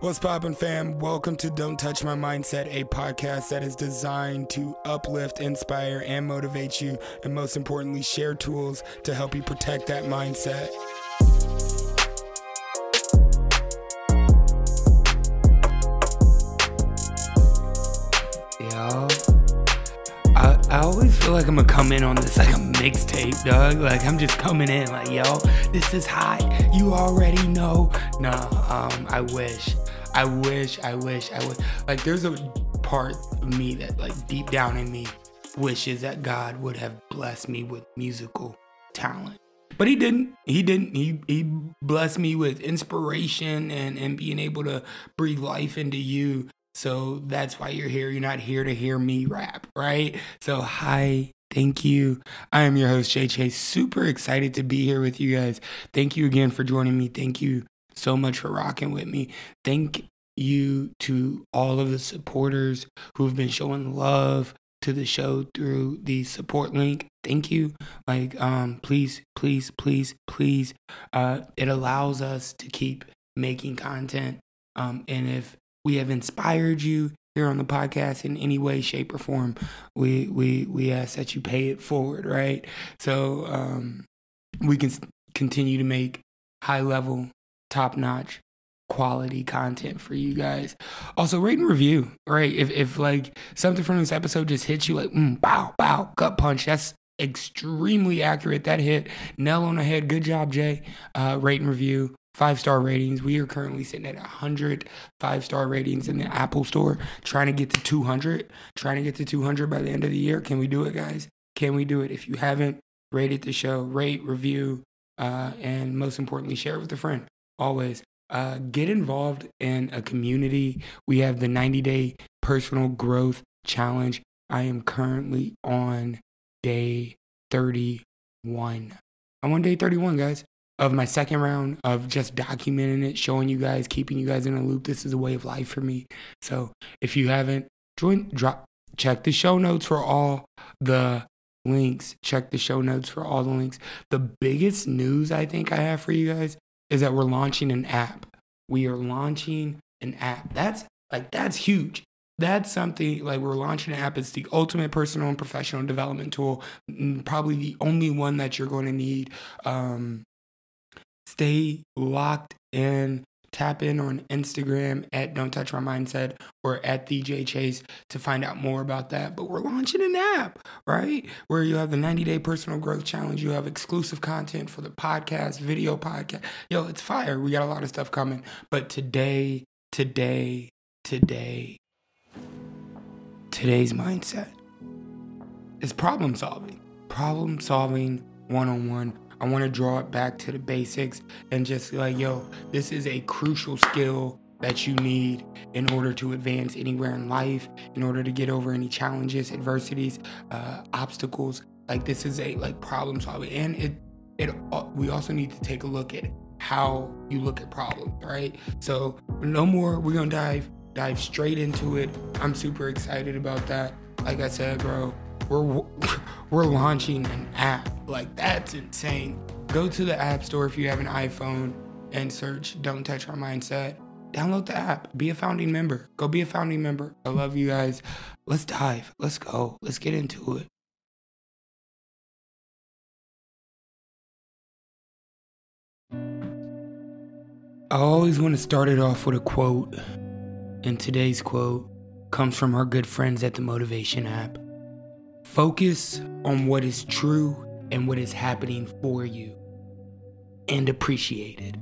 What's poppin', fam? Welcome to Don't Touch My Mindset, a podcast that is designed to uplift, inspire, and motivate you, and most importantly, share tools to help you protect that mindset. Yo, I, I always feel like I'm gonna come in on this like a mixtape, dog. Like I'm just coming in, like, yo, this is hot. You already know. Nah, um, I wish. I wish, I wish, I wish. Like, there's a part of me that, like, deep down in me, wishes that God would have blessed me with musical talent. But he didn't. He didn't. He he blessed me with inspiration and and being able to breathe life into you. So that's why you're here. You're not here to hear me rap, right? So hi, Thank you. I am your host, Chase. Super excited to be here with you guys. Thank you again for joining me. Thank you so much for rocking with me. Thank you to all of the supporters who've been showing love to the show through the support link. Thank you. Like, um, please, please, please, please. Uh, it allows us to keep making content. Um, and if we have inspired you here on the podcast in any way, shape, or form, we we we ask that you pay it forward, right? So um, we can continue to make high level top notch quality content for you guys. Also, rate and review, right? If, if like something from this episode just hits you like, mm, bow, bow, gut punch, that's extremely accurate. That hit nail on the head. Good job, Jay. Uh, rate and review. Five star ratings. We are currently sitting at 100 five star ratings in the Apple Store, trying to get to 200. Trying to get to 200 by the end of the year. Can we do it, guys? Can we do it? If you haven't rated the show, rate, review, uh, and most importantly, share it with a friend always uh, get involved in a community. We have the 90 day personal growth challenge. I am currently on day 31. I'm on day 31, guys, of my second round of just documenting it, showing you guys, keeping you guys in a loop. This is a way of life for me. So if you haven't, join, drop, check the show notes for all the links. Check the show notes for all the links. The biggest news I think I have for you guys is that we're launching an app. We are launching an app. That's like that's huge. That's something like we're launching an app. It's the ultimate personal and professional development tool. Probably the only one that you're going to need. Um, stay locked in tap in on Instagram at Don't Touch My Mindset or at thejaychase to find out more about that. But we're launching an app, right? Where you have the 90 day personal growth challenge. You have exclusive content for the podcast, video podcast. Yo, it's fire. We got a lot of stuff coming. But today, today, today, today's mindset is problem solving. Problem solving one on one I want to draw it back to the basics and just like, yo, this is a crucial skill that you need in order to advance anywhere in life, in order to get over any challenges, adversities, uh, obstacles. Like this is a like problem solving, and it it uh, we also need to take a look at how you look at problems, right? So no more. We're gonna dive dive straight into it. I'm super excited about that. Like I said, bro, we're we're launching an app. Like that's insane. Go to the App Store if you have an iPhone and search Don't Touch Our Mindset. Download the app. Be a founding member. Go be a founding member. I love you guys. Let's dive. Let's go. Let's get into it. I always want to start it off with a quote. And today's quote comes from our good friends at the Motivation app. Focus on what is true and what is happening for you and appreciate it.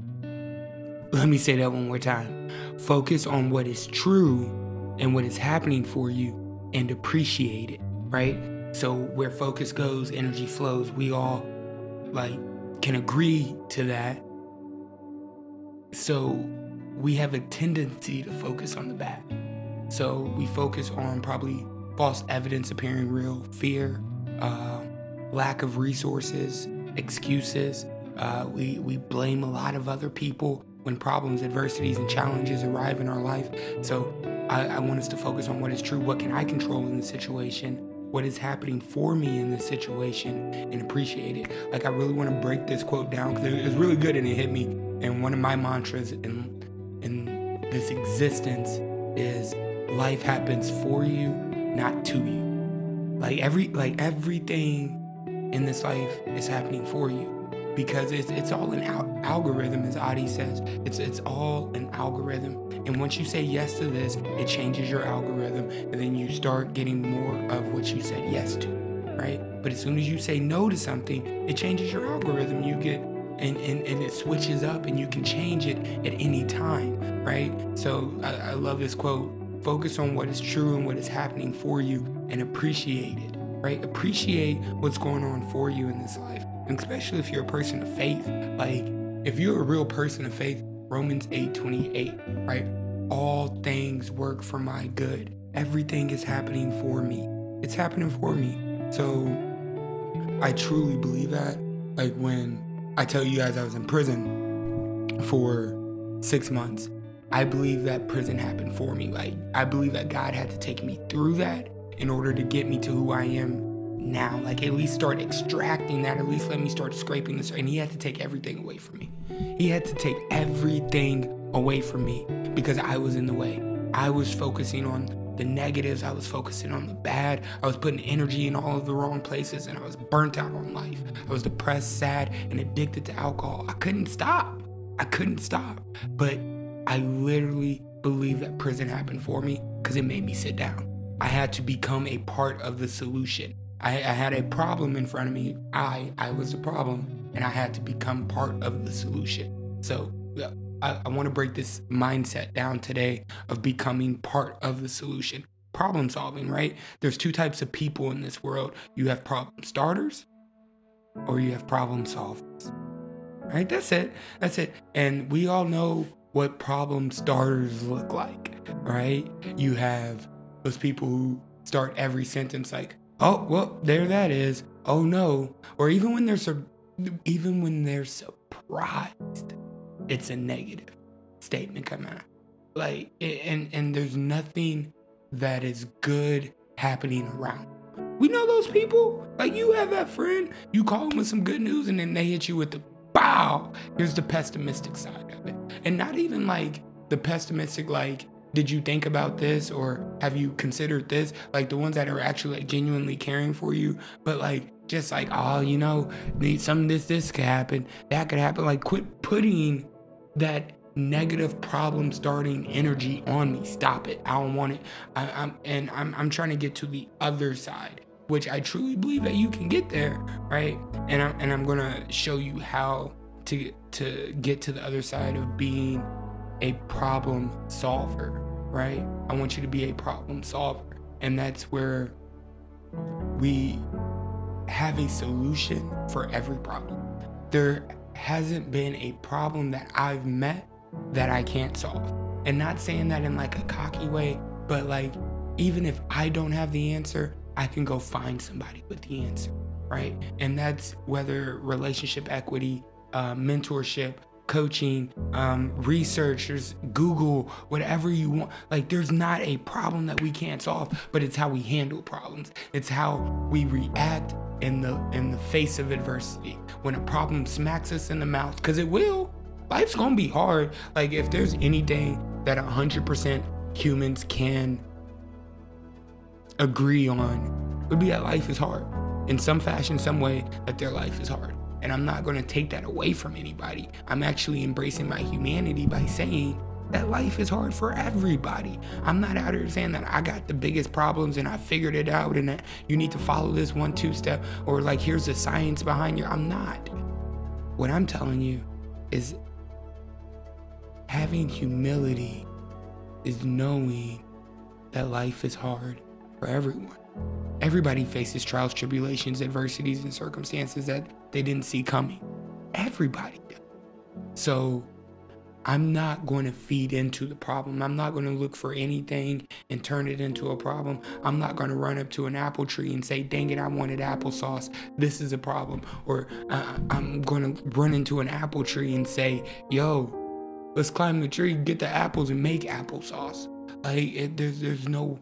Let me say that one more time. Focus on what is true and what is happening for you and appreciate it, right? So where focus goes, energy flows. We all like can agree to that. So we have a tendency to focus on the bad. So we focus on probably false evidence appearing real, fear, uh, lack of resources, excuses. Uh, we, we blame a lot of other people when problems, adversities, and challenges arrive in our life. So I, I want us to focus on what is true. What can I control in the situation? What is happening for me in this situation and appreciate it. Like, I really want to break this quote down because it was really good and it hit me. And one of my mantras in, in this existence is life happens for you, not to you. Like every like everything in this life is happening for you because it's it's all an al- algorithm, as Adi says. It's it's all an algorithm, and once you say yes to this, it changes your algorithm, and then you start getting more of what you said yes to, right? But as soon as you say no to something, it changes your algorithm. You get and, and, and it switches up and you can change it at any time, right? So I, I love this quote focus on what is true and what is happening for you and appreciate it, right? Appreciate what's going on for you in this life and especially if you're a person of faith. Like, if you're a real person of faith, Romans 8 28, right? All things work for my good. Everything is happening for me. It's happening for me. So I truly believe that. Like when I tell you guys I was in prison for six months, I believe that prison happened for me. Like I believe that God had to take me through that in order to get me to who I am now. Like at least start extracting that. At least let me start scraping this. And he had to take everything away from me. He had to take everything away from me because I was in the way. I was focusing on the negatives. I was focusing on the bad. I was putting energy in all of the wrong places and I was burnt out on life. I was depressed, sad, and addicted to alcohol. I couldn't stop. I couldn't stop. But I literally believe that prison happened for me because it made me sit down. I had to become a part of the solution. I, I had a problem in front of me. I I was the problem, and I had to become part of the solution. So I, I want to break this mindset down today of becoming part of the solution. Problem solving, right? There's two types of people in this world. You have problem starters, or you have problem solvers. Right? That's it. That's it. And we all know what problem starters look like, right? You have those people who start every sentence like, oh well there that is. Oh no. Or even when they're sur- even when they're surprised it's a negative statement coming out. Like and and there's nothing that is good happening around we know those people. Like you have that friend you call them with some good news and then they hit you with the bow here's the pessimistic side of it and not even like the pessimistic like did you think about this or have you considered this? Like the ones that are actually like genuinely caring for you, but like just like, oh, you know, need some this, this could happen, that could happen. Like quit putting that negative problem starting energy on me. Stop it. I don't want it. I, am and I'm I'm trying to get to the other side, which I truly believe that you can get there, right? And I'm and I'm gonna show you how to to get to the other side of being a problem solver right? I want you to be a problem solver. And that's where we have a solution for every problem. There hasn't been a problem that I've met that I can't solve. And not saying that in like a cocky way, but like even if I don't have the answer, I can go find somebody with the answer, right? And that's whether relationship equity, uh, mentorship, coaching, um, researchers, Google, whatever you want. Like, there's not a problem that we can't solve, but it's how we handle problems. It's how we react in the in the face of adversity. When a problem smacks us in the mouth, because it will. Life's gonna be hard. Like, if there's anything that 100% humans can agree on, would be that life is hard. In some fashion, some way, that their life is hard. And I'm not going to take that away from anybody. I'm actually embracing my humanity by saying that life is hard for everybody. I'm not out here saying that I got the biggest problems and I figured it out and that you need to follow this one, two step or like here's the science behind you. I'm not. What I'm telling you is having humility is knowing that life is hard for everyone. Everybody faces trials, tribulations, adversities, and circumstances that they didn't see coming. Everybody does. So I'm not going to feed into the problem. I'm not going to look for anything and turn it into a problem. I'm not going to run up to an apple tree and say, dang it, I wanted applesauce. This is a problem. Or uh, I'm going to run into an apple tree and say, yo, let's climb the tree, get the apples, and make applesauce. Like, it, there's, there's no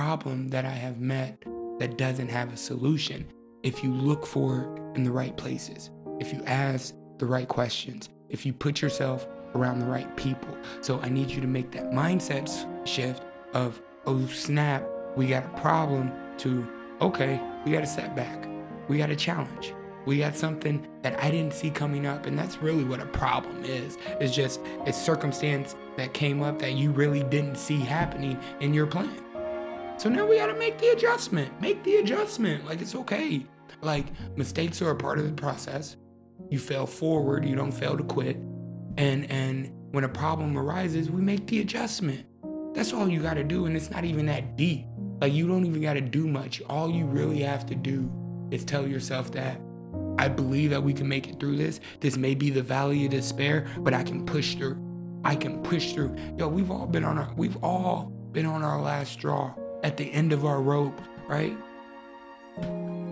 problem that I have met that doesn't have a solution if you look for it in the right places, if you ask the right questions, if you put yourself around the right people. So I need you to make that mindset shift of, oh snap, we got a problem to, okay, we got a setback. We got a challenge. We got something that I didn't see coming up. And that's really what a problem is. It's just a circumstance that came up that you really didn't see happening in your plan. So now we got to make the adjustment. Make the adjustment. Like it's okay. Like mistakes are a part of the process. You fail forward, you don't fail to quit. And and when a problem arises, we make the adjustment. That's all you got to do and it's not even that deep. Like you don't even got to do much. All you really have to do is tell yourself that I believe that we can make it through this. This may be the valley of despair, but I can push through. I can push through. Yo, we've all been on our we've all been on our last straw at the end of our rope, right?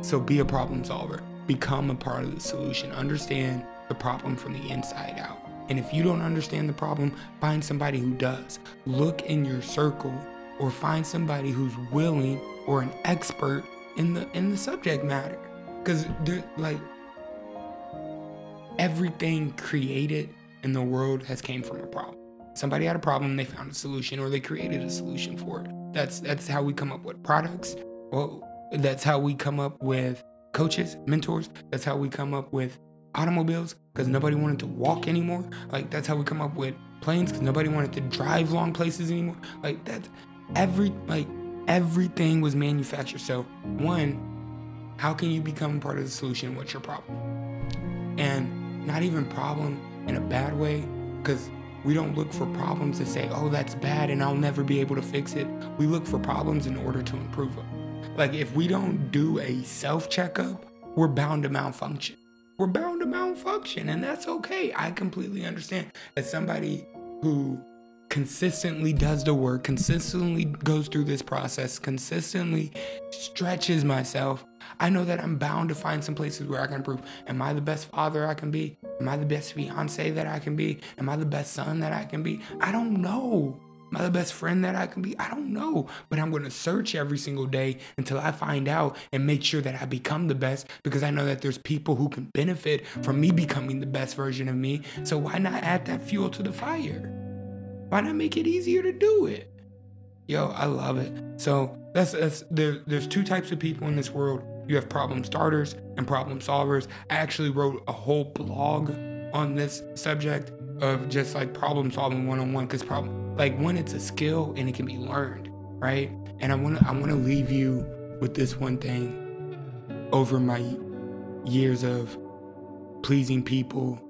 So be a problem solver. Become a part of the solution. Understand the problem from the inside out. And if you don't understand the problem, find somebody who does. Look in your circle or find somebody who's willing or an expert in the in the subject matter. Cuz like everything created in the world has came from a problem. Somebody had a problem, they found a solution or they created a solution for it. That's that's how we come up with products. Well, that's how we come up with coaches, mentors. That's how we come up with automobiles because nobody wanted to walk anymore. Like that's how we come up with planes because nobody wanted to drive long places anymore. Like that's every like everything was manufactured. So one, how can you become part of the solution? What's your problem? And not even problem in a bad way because we don't look for problems to say, oh, that's bad and I'll never be able to fix it. We look for problems in order to improve them. Like if we don't do a self checkup, we're bound to malfunction. We're bound to malfunction, and that's okay. I completely understand. As somebody who consistently does the work, consistently goes through this process, consistently stretches myself, I know that I'm bound to find some places where I can improve. Am I the best father I can be? Am I the best fiance that I can be? Am I the best son that I can be? I don't know. Am I the best friend that I can be? I don't know. But I'm going to search every single day until I find out and make sure that I become the best because I know that there's people who can benefit from me becoming the best version of me. So why not add that fuel to the fire? Why not make it easier to do it? Yo, I love it. So that's, that's there, there's two types of people in this world. You have problem starters and problem solvers. I actually wrote a whole blog on this subject of just like problem solving one on one because problem like when it's a skill and it can be learned, right? And I want to I want to leave you with this one thing over my years of pleasing people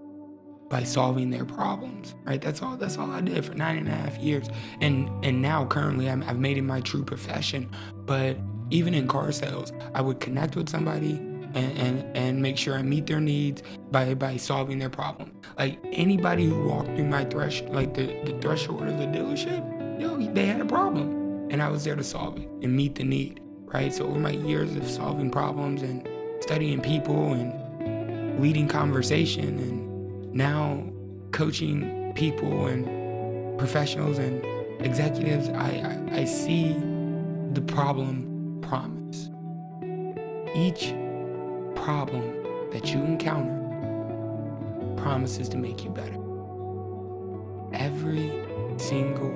by solving their problems right that's all that's all i did for nine and a half years and and now currently i have made it my true profession but even in car sales i would connect with somebody and, and, and make sure I meet their needs by, by solving their problem. Like anybody who walked through my thresh like the, the threshold of the dealership, know, they had a problem. And I was there to solve it and meet the need. Right. So over my years of solving problems and studying people and leading conversation and now coaching people and professionals and executives, I, I, I see the problem promise. Each problem that you encounter promises to make you better. Every single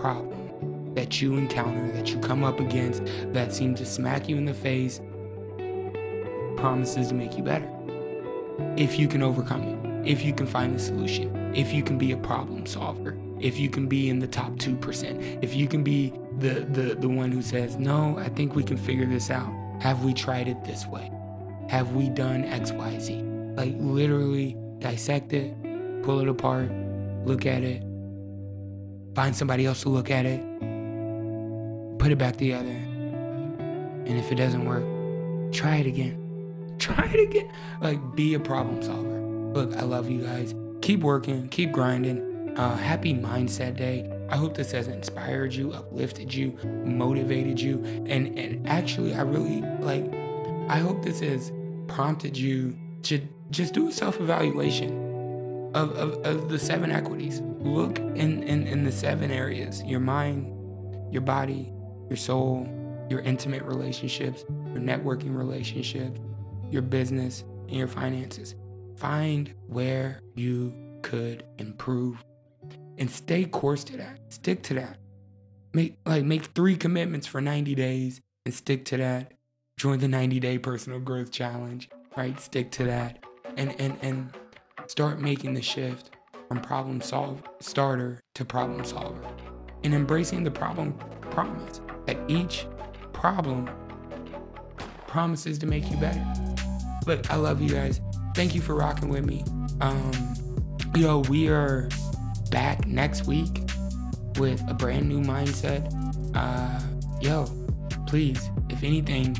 problem that you encounter, that you come up against, that seems to smack you in the face, promises to make you better. If you can overcome it, if you can find the solution, if you can be a problem solver, if you can be in the top 2%, if you can be the, the, the one who says, No, I think we can figure this out. Have we tried it this way? have we done XYZ? Like literally dissect it, pull it apart, look at it, find somebody else to look at it, put it back together. And if it doesn't work, try it again. Try it again. Like be a problem solver. Look, I love you guys. Keep working, keep grinding. Uh, happy Mindset Day. I hope this has inspired you, uplifted you, motivated you, and and actually, I really like. I hope this has prompted you to just do a self evaluation of, of, of, the seven equities. Look in, in, in the seven areas your mind, your body, your soul, your intimate relationships, your networking relationships, your business, and your finances. Find where you could improve and stay course to that. Stick to that. Make like make three commitments for 90 days and stick to that. Join the 90 day personal growth challenge, right? Stick to that. And and and start making the shift from problem solve starter to problem solver. And embracing the problem promise that each problem promises to make you better. Look, I love you guys. Thank you for rocking with me. Um, yo, we are back next week with a brand new mindset. Uh, yo, please, if anything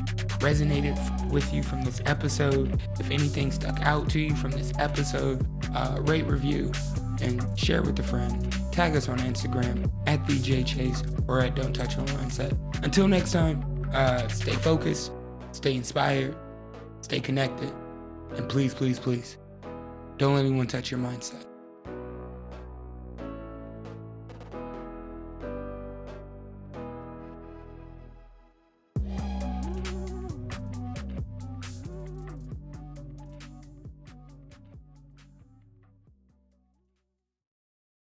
resonated with you from this episode, if anything stuck out to you from this episode, uh, rate, review, and share with a friend. Tag us on Instagram at thejaychase or at Don't Touch Your Mindset. Until next time, uh, stay focused, stay inspired, stay connected, and please, please, please, don't let anyone touch your mindset.